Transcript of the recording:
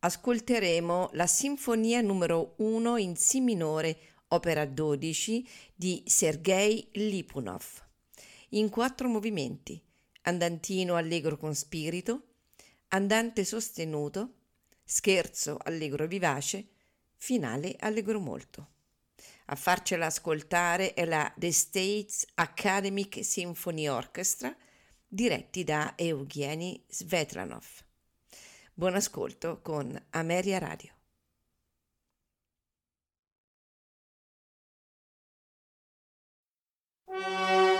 ascolteremo la Sinfonia numero 1 in Si minore, opera 12 di Sergei Lipunov, in quattro movimenti: andantino allegro con spirito, andante sostenuto, scherzo allegro vivace, finale allegro molto. A farcela ascoltare è la The States Academic Symphony Orchestra, diretti da Evgeny Svetlanov. Buon ascolto con Ameria Radio. Música